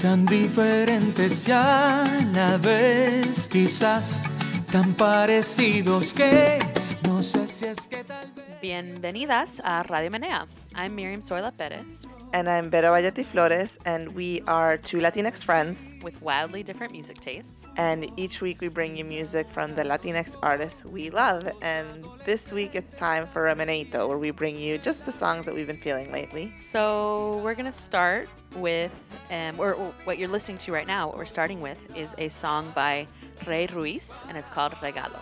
tan diferentes y a la vez quizás tan parecidos que no sé si es que tal vez... Bienvenidas a Radio Menea. I'm Miriam Soyla Perez And I'm Vera Bayetti Flores, and we are two Latinx friends. with wildly different music tastes. And each week we bring you music from the Latinx artists we love. And this week it's time for Remenato, where we bring you just the songs that we've been feeling lately. So we're gonna start with, um, or, or what you're listening to right now. What we're starting with is a song by Rey Ruiz, and it's called Regalo.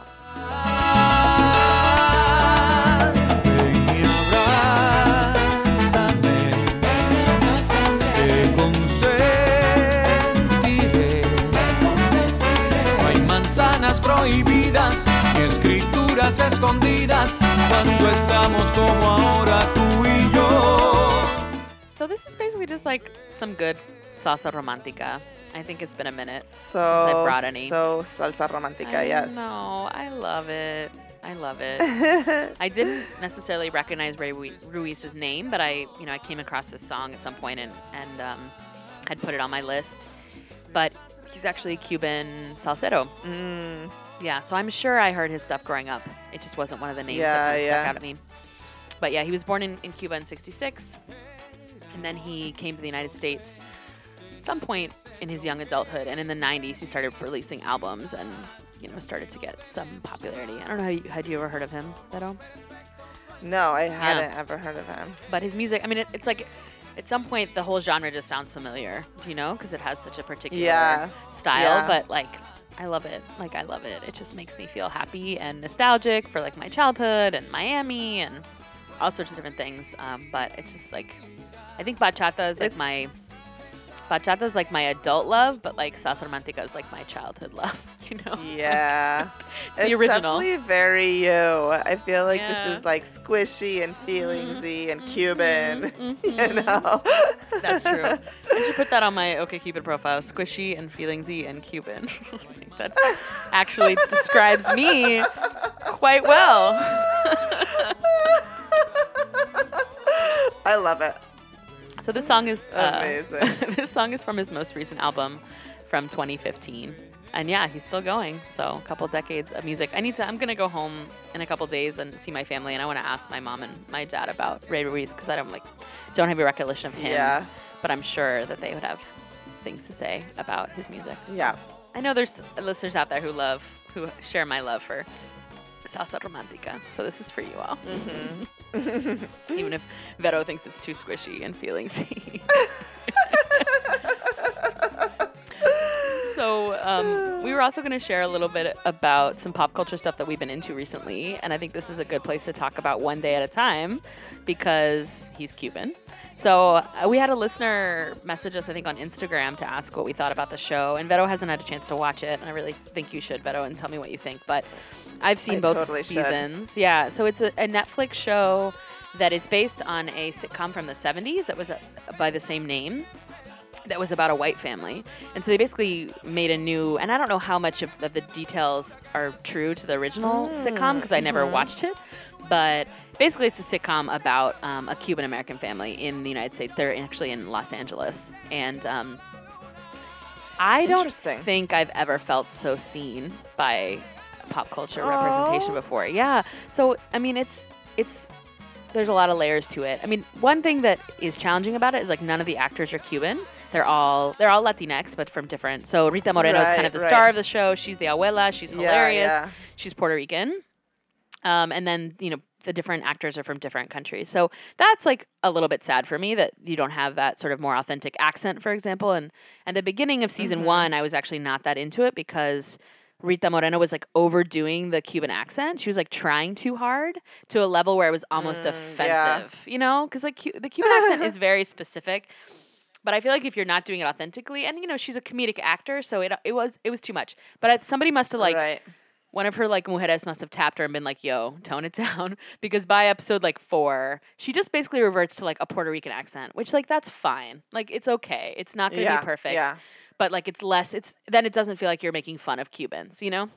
Escrituras escondidas cuando estamos como ahora tú y yo. So this is basically just like some good salsa romantica. I think it's been a minute So, since I brought any. so salsa romántica, I yes. No, I love it. I love it. I didn't necessarily recognize Rey Ruiz's name, but I, you know, I came across this song at some point and and um, had put it on my list. But he's actually Cuban salsero. Mm, Yeah, so I'm sure I heard his stuff growing up. It just wasn't one of the names Yeah, that kind of stuck out at me. But yeah, he was born in, in Cuba in '66, and then he came to the United States at some point in his young adulthood. And in the '90s, he started releasing albums and you know started to get some popularity. I don't know, how you, had you ever heard of him, Vero? no, I hadn't ever heard of him. But his music, I mean, it, it's like at some point the whole genre just sounds familiar. Do you know? Because it has such a particular Yeah, style. yeah. But like, I love it. Like, I love it. It just makes me feel happy and nostalgic for like my childhood and Miami and all sorts of different things. Um, but it's just like, I think bachata is like It's- my. Bachata is like my adult love, but like salsa romantica is like my childhood love. You know? Yeah. It's the original. definitely very you. I feel like Yeah. this is like squishy and feelingsy and Cuban. Mhm, You know. That's true. I should put that on my OK Cupid profile. Squishy and feelingsy and Cuban. That actually describes me quite well. I love it. So this song is uh, Amazing. this song is from his most recent album from 2015. And yeah, he's still going. So a couple decades of music. I need to. I'm gonna go home in a couple days and see my family, and I want to ask my mom and my dad about Rey Ruiz because I don't like don't have a recollection of him. Yeah. But I'm sure that they would have things to say about his music. So Yeah. I know there's listeners out there who love who share my love for salsa romantica. So this is for you all. Mm-hmm. Even if Vero thinks it's too squishy and feelingsy. so um, we were also going to share a little bit about some pop culture stuff that we've been into recently, and I think this is a good place to talk about one day at a time because he's Cuban. So uh, we had a listener message us, I think, on Instagram to ask what we thought about the show, and Vero hasn't had a chance to watch it, and I really think you should, Vero, and tell me what you think. But I've seen I both totally should. seasons. Yeah, so it's a, a Netflix show that is based on a sitcom from the 70s that was uh by the same name that was about a white family. And so they basically made a new, and I don't know how much of, of the details are true to the original sitcom because I never watched it, but basically it's a sitcom about um, a Cuban American family in the United States. They're actually in Los Angeles. And um, I don't think I've ever felt so seen by pop culture representation before. Yeah. So, I mean, it's, it's, there's a lot of layers to it. I mean, one thing that is challenging about it is like none of the actors are Cuban. They're all they're all Latinx, but from different. So Rita Moreno is kind of the right. star of the show. She's the abuela. She's hilarious. yeah. She's Puerto Rican. Um, and then you know the different actors are from different countries. So that's like a little bit sad for me that you don't have that sort of more authentic accent, for example. And and the beginning of season Mhm. one, I was actually not that into it because Rita Moreno was like overdoing the Cuban accent. She was like trying too hard to a level where it was almost Mm, yeah. offensive, you know? Because like Cu- the Cuban accent is very specific. But I feel like if you're not doing it authentically, and you know she's a comedic actor, so it it was it was too much. But I, somebody must have like right. one of her like mujeres must have tapped her and been like, "Yo, tone it down," because by episode like four, she just basically reverts to like a Puerto Rican accent, which like that's fine, like it's okay, it's not gonna yeah, be perfect, Yeah. But like it's less, it's then it doesn't feel like you're making fun of Cubans, you know?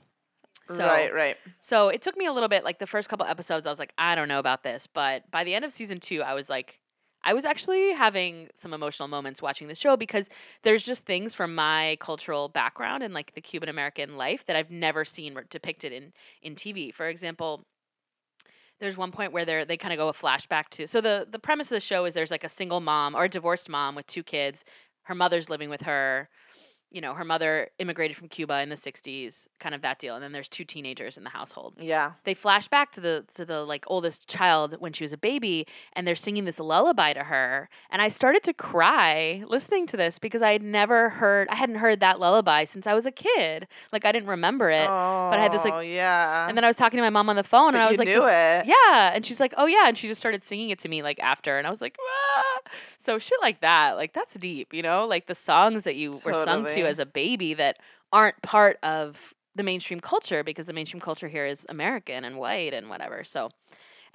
So, right, right. so it took me a little bit, like the first couple episodes, I was like, I don't know about this, but by the end of season two, I was like, I was actually having some emotional moments watching the show because there's just things from my cultural background and like the Cuban American life that I've never seen depicted in in TV. For example, there's one point where they they kind of go a flashback to so the the premise of the show is there's like a single mom or a divorced mom with two kids her mother's living with her you know her mother immigrated from cuba in the 60s kind of that deal and then there's two teenagers in the household Yeah. they flash back to the to the like oldest child when she was a baby and they're singing this lullaby to her and i started to cry listening to this because i had never heard i hadn't heard that lullaby since i was a kid like i didn't remember it oh, but I had this, like- yeah. and then i was talking to my mom on the phone But and i was you like knew it. yeah and she's like oh yeah and she just started singing it to me like after and i was like ah. so shit like that like that's deep you know like the songs that you were sung to As a baby that aren't part of the mainstream culture because the mainstream culture here is american and white and whatever so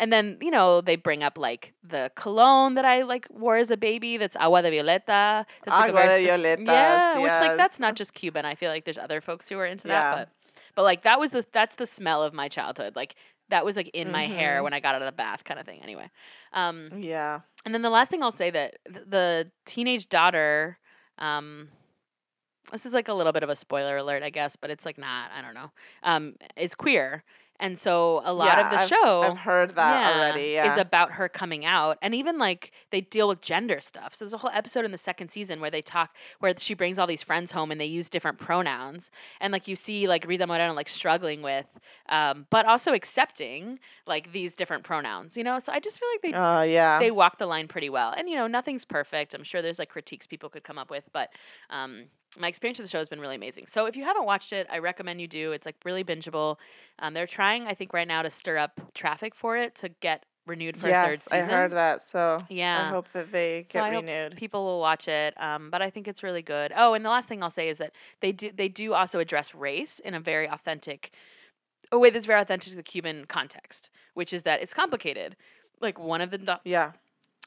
and then you know they bring up like the cologne that I like wore as a baby. That's agua de violeta. That's Agua de violetas, Yeah, which like that's not just Cuban. I feel like there's other folks who are into Yeah. that, but but like that was the that's the smell of my childhood. Like that was like in my hair Mhm. when I got out of the bath, kind of thing. Anyway, um, Yeah. and then the last thing I'll say that th- the teenage daughter, um, this is like a little bit of a spoiler alert, I guess, but it's like not. I don't know. Um, is queer, and so a lot Yeah, of the I've- show I've heard that yeah, already. Yeah. is about her coming out, and even like they deal with gender stuff. So there's a whole episode in the second season where they talk, where she brings all these friends home and they use different pronouns, and like you see like Rita Moreno like struggling with, um, but also accepting like these different pronouns, you know. So I just feel like they Oh yeah. they walk the line pretty well. And you know, nothing's perfect. I'm sure there's like critiques people could come up with, but um, my experience of the show has been really amazing. So if you haven't watched it, I recommend you do. It's like really bingeable. Um, they're trying, I think, right now to stir up traffic for it to get renewed for a third yes, season. I heard that. So Yeah. I hope that they So get I renewed. People will watch it, um, but I think it's really good. Oh, and the last thing I'll say is that they do they do also address race in a very authentic, a way that's very authentic to the Cuban context, which is that it's complicated. Like one of the yeah.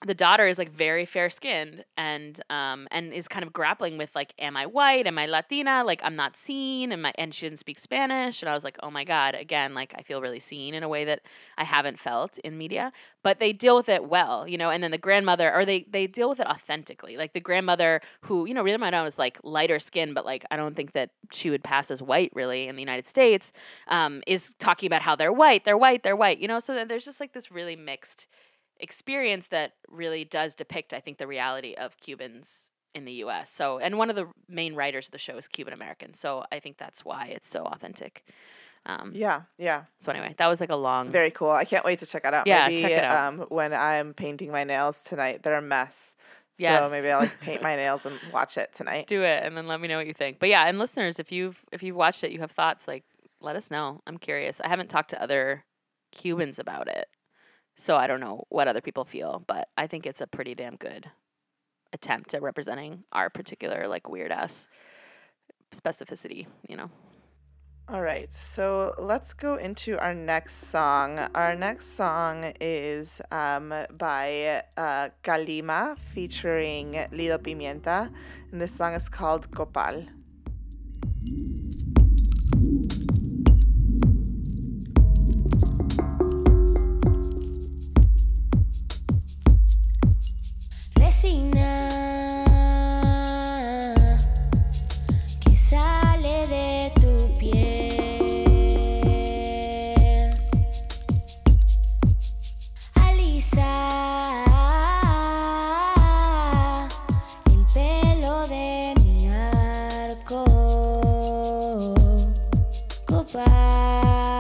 The daughter is like very fair skinned and um and is kind of grappling with like am i white? Am i latina? Like i'm not seen. And my and she didn't speak spanish. And i was like oh my god. Again like i feel really seen in a way that i haven't felt in media. But they deal with it well you know? And then the grandmother or they they deal with it authentically. Like the grandmother who you know Rita Moreno is like lighter skin but like i don't think that she would pass as white really in the united states um is talking about how they're white they're white they're white you know? So there's just like this really mixed experience that really does depict, I think, the reality of Cubans in the U.S. So, and one of the main writers of the show is Cuban American. So, I think that's why it's so authentic. Um, Yeah. Yeah. So, anyway, that was like a long. Very cool. I can't wait to check it out. Yeah, maybe check it out. um when I'm painting my nails tonight. They're a mess. Yes. So maybe I'll like paint my nails and watch it tonight. do it and then let me know what you think. But yeah, and listeners, if you've if you've watched it, you have thoughts, like let us know. I'm curious. I haven't talked to other Cubans about it. So I don't know what other people feel, but I think it's a pretty damn good attempt at representing our particular like weird ass specificity, you know. All right, so let's go into our next song. Our next song is um, by uh, Kaleema featuring Lido Pimienta, and this song is called Copal. Copal.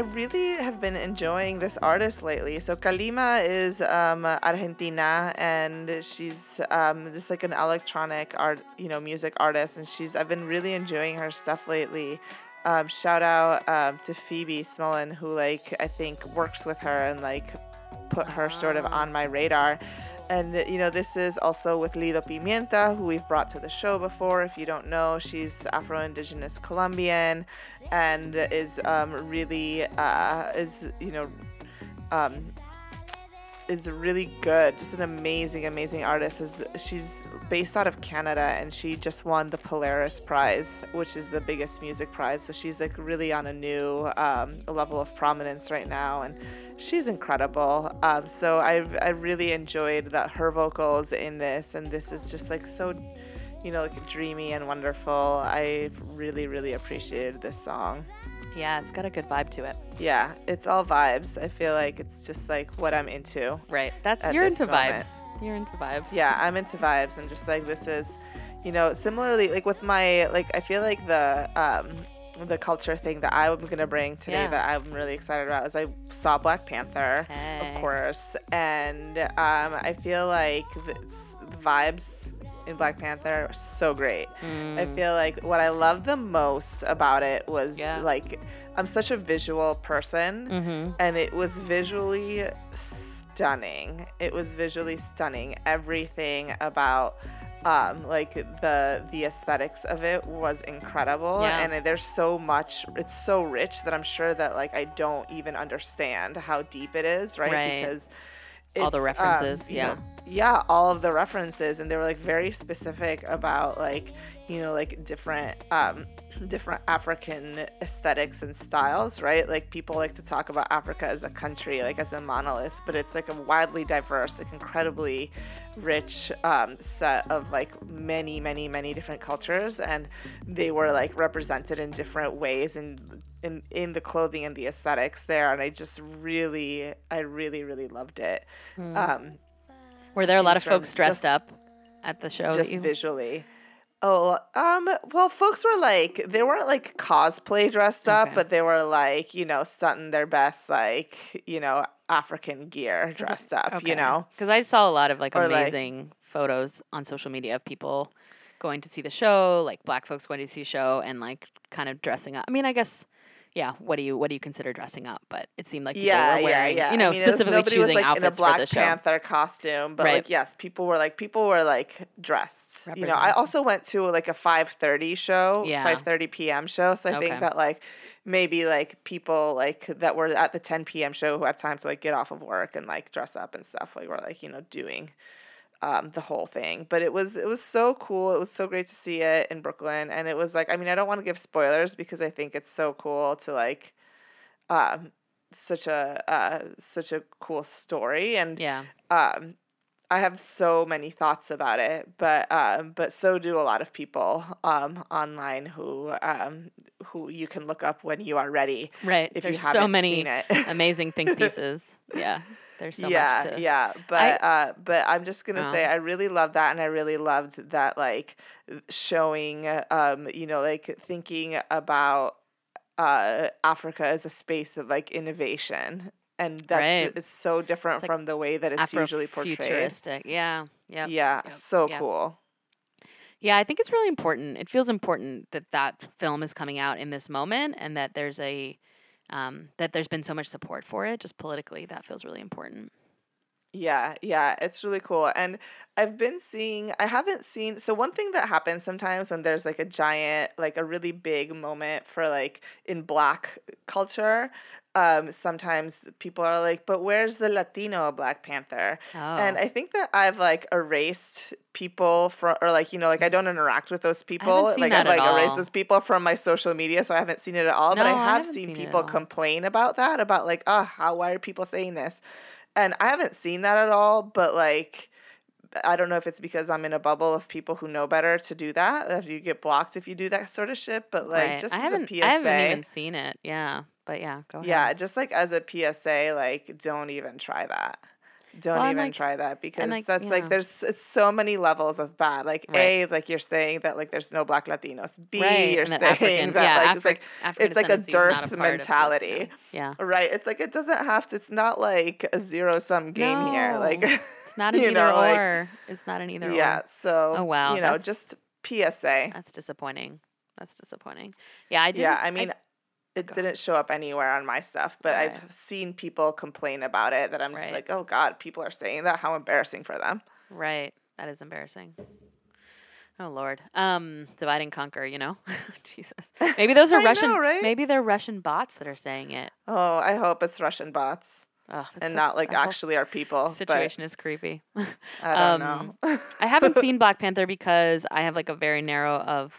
Really have been enjoying this artist lately. So Kaleema is um, Argentina, and she's um, this like an electronic art, you know, music artist, and she's I've been really enjoying her stuff lately. Um, shout out um, to Phoebe Smolin, who like I think works with her and like put her sort of on my radar. And you know, this is also with Lido Pimienta, who we've brought to the show before. If you don't know, she's Afro-Indigenous Colombian, and is um, really uh, is you know um, is really good. Just an amazing, amazing artist. Is she's based out of Canada, and she just won the Polaris Prize, which is the biggest music prize. So she's like really on a new um, level of prominence right now, and she's incredible. Um, so I I really enjoyed that her vocals in this, and this is just like so. You know, like dreamy and wonderful. I really, really appreciated this song. Yeah, it's got a good vibe to it. Yeah, it's all vibes. I feel like it's just like what I'm into. Right. That's you're into moment. vibes. You're into vibes. Yeah, I'm into vibes and just like this is, you know, similarly like with my like I feel like the um the culture thing that I was gonna bring today Yeah. that I'm really excited about is I saw Black Panther, Hey. of course, and um I feel like the the vibes in Black Panther are so great. I Mm, feel like what I loved the most about it was Yeah. like I'm such a visual person mhm. and it was visually stunning. It was visually stunning. Everything about um like the the aesthetics of it was incredible Yeah. and there's so much it's so rich that i'm sure that like i don't even understand how deep it is right, Right. because All the um, references, yeah. know, yeah all of the references and they were like very specific about like you know like different um different african aesthetics and styles right like people like to talk about africa as a country like as a monolith but it's like a widely diverse like incredibly rich um, set of like many many many different cultures and they were like represented in different ways and in, in the clothing and the aesthetics there and i just really i really really loved it Hmm. um, Were there a lot of folks dressed just- up at the show? just you... visually. Oh, um, well, folks were like, they weren't like cosplay dressed up, Okay. but they were like, you know, stunting their best, like, you know, African gear dressed up, you know? Because I saw a lot of like Or, like- amazing photos on social media of people going to see the show, like black folks going to see show and like kind of dressing up. I mean, I guess, yeah. What do you what do you consider dressing up? But it seemed like people yeah, were wearing, yeah, yeah. you know, I mean, was- specifically nobody choosing was like in a outfits Black for the show. Panther costume, but Right. like, yes, people were like, people were like dressed. You know, I also went to like a 5:30 show, Yeah. 5:30 p.m. show, so I Okay. think that like maybe like people like that were at the 10 p.m. show who had time to like get off of work and like dress up and stuff, like were like you know doing um, the whole thing. But it was it was so cool. It was so great to see it in Brooklyn, and it was like I mean I don't want to give spoilers because I think it's so cool to like um such a uh such a cool story and Yeah. um I have so many thoughts about it, but um, but so do a lot of people um, online who um, who you can look up when you are ready Right. if There's you haven't so many seen it. amazing think pieces. Yeah. There's so yeah, much to yeah, but uh, but I'm just gonna say. I really love that, and I really loved that like showing, um, you know, like thinking about uh, Africa as a space of like innovation, and that's Right. it's so different It's like from the way that it's usually portrayed. Afrofuturistic. Yeah. Yeah. Yeah, so yep. cool. Yeah, I think it's really important. It feels important that that film is coming out in this moment, and that there's a um, that there's been so much support for it, just politically. That feels really important. Yeah, yeah, it's really cool. And I've been seeing, I haven't seen, so one thing that happens sometimes when there's like a giant, like a really big moment for like in black culture, um, sometimes people are like, but where's the Latino Black Panther? Oh, And I think that I've like erased people from, or like, you know, like I don't interact with those people. like I've like erased those people from my social media, so I haven't seen it at all. but I No, I have seen seen people complain about that, about like, oh, how, why are people saying this? And I haven't seen that at all, but like, I don't know if it's because I'm in a bubble of people who know better to do that. If you get blocked if you do that sort of shit, but like right. just I as haven't a PSA, I haven't even seen it. Yeah, but yeah, go ahead. yeah, just like as a PSA, like don't even try that. Don't Well, even like- try that because like, that's like there's so many levels of bad. Like Right. A, like you're saying that like there's no black Latinos. B, right. you're saying that African, that yeah, like Afri- it's like African it's like a descendancy is not dearth Latino. mentality. Yeah. right. It's like it doesn't have to. It's not like a zero sum game here. Like It's not an either know, like- or. it's not an either yeah. or. So Oh, wow, you know, just PSA. That's disappointing. That's disappointing. Yeah, I did. Yeah, I mean, it go didn't show up anywhere on my stuff, but Right. I've seen people complain about it. That I'm just Right. like, oh god, people are saying that. How embarrassing for them. right. That is embarrassing. Oh Lord. Um, divide and conquer. You know, Jesus. Maybe those are Russian. know, right? Maybe they're Russian bots that are saying it. Oh, I hope it's Russian bots that's and so- not like actually our people. Situation is creepy. I don't um, know. I haven't seen Black Panther because I have like a very narrow of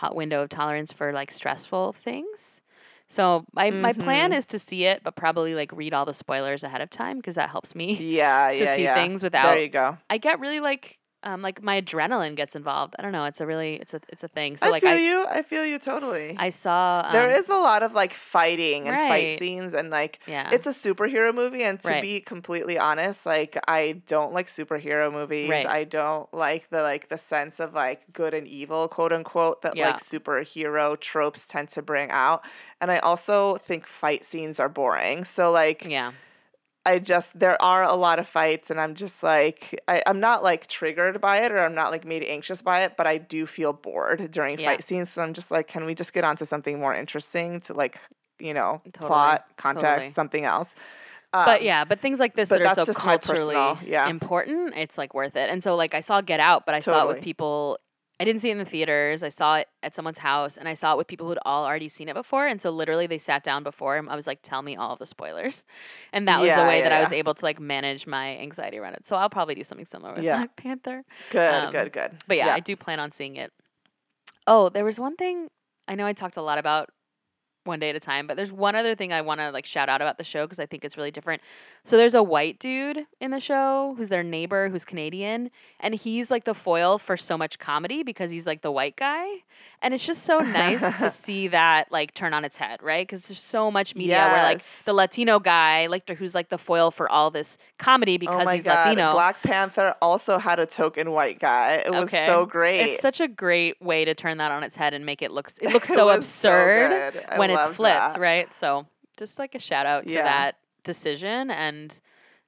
to- window of tolerance for like stressful things. So my my plan Mhm. is to see it, but probably like read all the spoilers ahead of time because that helps me. yeah, to yeah, see yeah. things without- There you go. I get really like um like my adrenaline gets involved. I don't know. It's a really it's a it's a thing. So I like feel I you. I feel you totally. I saw um, there is a lot of like fighting and Right. fight scenes and like yeah it's a superhero movie and to Right. be completely honest like i don't like superhero movies Right. i don't like the like the sense of like good and evil quote unquote that Yeah. like superhero tropes tend to bring out and i also think fight scenes are boring so like yeah i just there are a lot of fights and i'm just like I, i'm not like triggered by it or i'm not like made anxious by it but i do feel bored during Yeah. fight scenes so i'm just like can we just get on to something more interesting to like you know Totally, plot context totally. something else but Um, yeah, but things like this but that are so culturally personal- yeah. important, it's like worth it. And so like I saw Get Out, but I saw it with people. I didn't see it in the theaters. I saw it at someone's house, and I saw it with people who'd all already seen it before. And so literally, they sat down before him. I was like, "Tell me all of the spoilers," and that was Yeah, the way yeah, that I was able to like manage my anxiety around it. So I'll probably do something similar with Yeah. Black Panther. good um, good good But yeah, I do plan on seeing it. Oh, there was one thing I know I talked a lot about one day at a time, but there's one other thing I want to like shout out about the show because I think it's really different. So there's a white dude in the show who's their neighbor who's Canadian, and he's like the foil for so much comedy because he's like the white guy, and it's just so nice to see that like turn on its head, right? Because there's so much media where like the Latino guy, like who's like the foil for all this comedy oh because oh my he's god Latino. black panther also had a token white guy it was Okay. so great It's such a great way to turn that on its head and make it look it looks so was absurd good. I when it's flipped, that. right? So just like a shout out to Yeah. that decision and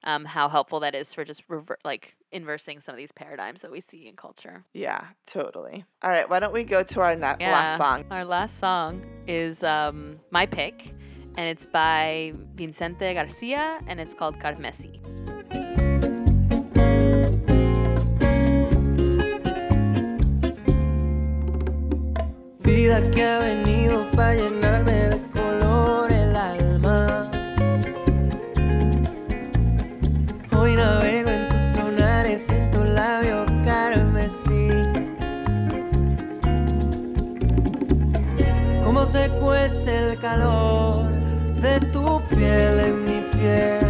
um, how helpful that is for just rever- like inversing some of these paradigms that we see in culture. yeah totally all right why don't we go to our na- Yeah. last song Our last song is um, my pick, and it's by Vicente Garcia, and it's called Carmesi. Que ha venido para llenarme de color el alma. Hoy navego en tus lunares, en tu labio carmesí. Cómo se cuece el calor de tu piel en mi piel.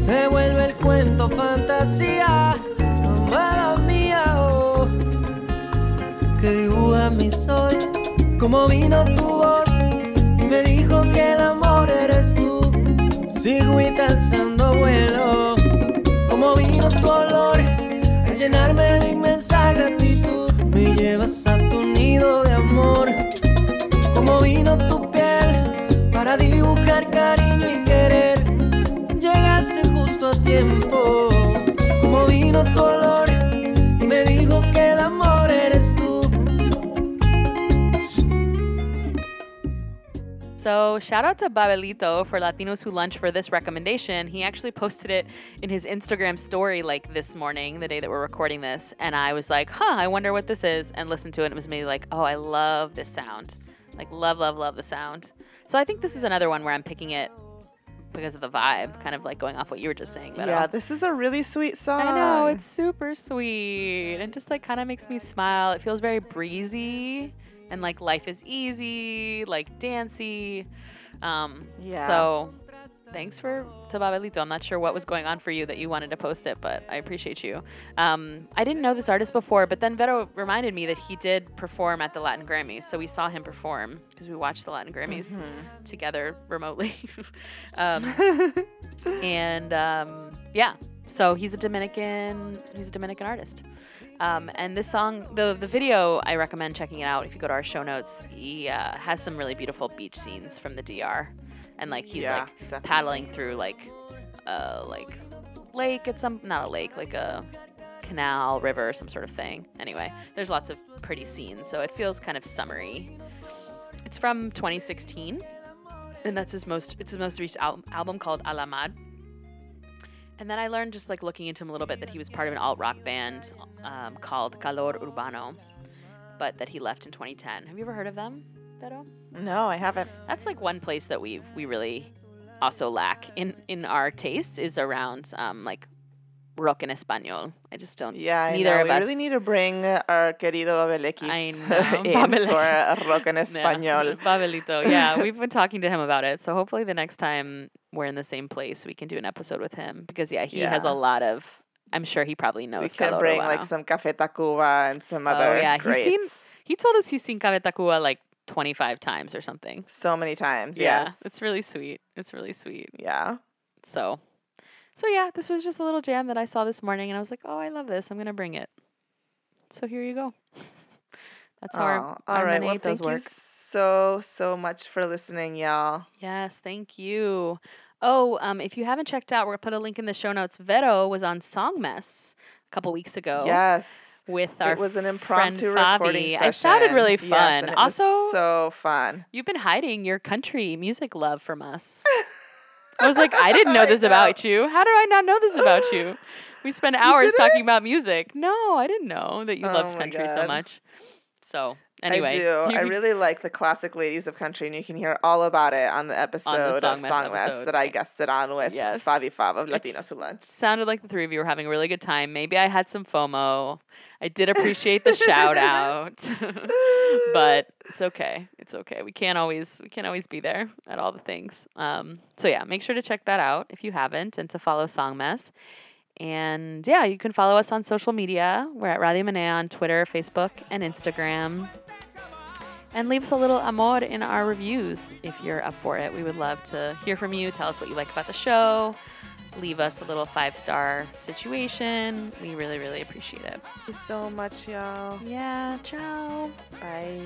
Se vuelve el cuento fantasía, mi. Como vino tu voz y me dijo que el amor eres tú. Sigo y alzando vuelo. Como vino tu olor a llenarme de inmensa gratitud. Me llevas a tu nido de amor. Como vino tu piel para dibujar cariño y querer. Llegaste justo a tiempo. So shout out to Babelito for Latinos Who Lunch for this recommendation. He actually posted it in his Instagram story like this morning, the day that we're recording this, and I was like, "Huh, I wonder what this is," and listened to it, and it was maybe like, "Oh, I love this sound, like love, love, love the sound." So I think this is another one where I'm picking it because of the vibe, kind of like going off what you were just saying. But yeah this is a really sweet song I know it's super sweet and just like kind of makes me smile. It feels very breezy and like life is easy, like dancey. Um, Yeah. So thanks for to Babelito. I'm not sure what was going on for you that you wanted to post it, but I appreciate you. Um, I didn't know this artist before, but then Vero reminded me that he did perform at the Latin Grammys, so we saw him perform because we watched the Latin Grammys Mm-hmm. together remotely. um, and um, yeah, so he's a Dominican. He's a Dominican artist. Um, and this song, the the video, I recommend checking it out. If you go to our show notes, he uh, has some really beautiful beach scenes from the DR, and like he's Yeah, like definitely. paddling through like uh like lake at some not a lake like a canal river some sort of thing anyway there's lots of pretty scenes so it feels kind of summery it's from 2016 and that's his most it's his most recent al- album called Alamar and then i learned just like looking into him a little bit that he was part of an alt rock band um, called calor urbano but that he left in 2010 have you ever heard of them Vero? No, I haven't. that's like one place that we we really also lack in in our taste is around um like rock en español. I just don't. Yeah, I Neither know. of we us. really need to bring our querido Babelekis for rock en Yeah, español. Babelito. Yeah, we've been talking to him about it. So hopefully the next time we're in the same place, we can do an episode with him because yeah, he has a lot of. I'm sure he probably knows. We can Calor bring like some Café Tacuba and some Oh, other yeah, he's seen- He told us he's seen Café Tacuba like 25 times or something. so many times. Yeah, Yes. it's really sweet. It's really sweet. yeah. So, so yeah, this was just a little jam that I saw this morning, and I was like, oh, I love this. I'm gonna bring it. So here you go. That's how our, Aw, our all right. Well, thank you work. so so much for listening, y'all. Yes, thank you. Oh, um, if you haven't checked out, we're gonna put a link in the show notes. Vero was on Song Mess a couple weeks ago Yes. with our It was an friend impromptu Fabi. recording It session. sounded really Yes, fun. it was also, so fun. you've been hiding your country music love from us. I was like, I didn't know this about you. How did I not know this about you? We spent hours talking about music. No, I didn't know that you Oh loved country so much. So anyway, I do. I really like the classic ladies of country, and you can hear all about it on the episode Song of Mess Song Mess episode. that I guested on with Yes. Fabi Fav of Latinos Who Lunch. sounded like the three of you were having a really good time. Maybe I had some FOMO. I did appreciate the shout out. but it's okay. It's okay. We can't always we can't always be there at all the things. Um, so yeah, make sure to check that out if you haven't and to follow Song Mess. And yeah, you can follow us on social media. We're at Radio Menea on Twitter, Facebook, and Instagram. And leave us a little amor in our reviews if you're up for it. We would love to hear from you. Tell us what you like about the show. Leave us a little five star situation. We really, really appreciate it. Thank you so much, y'all. Yeah, ciao. Bye.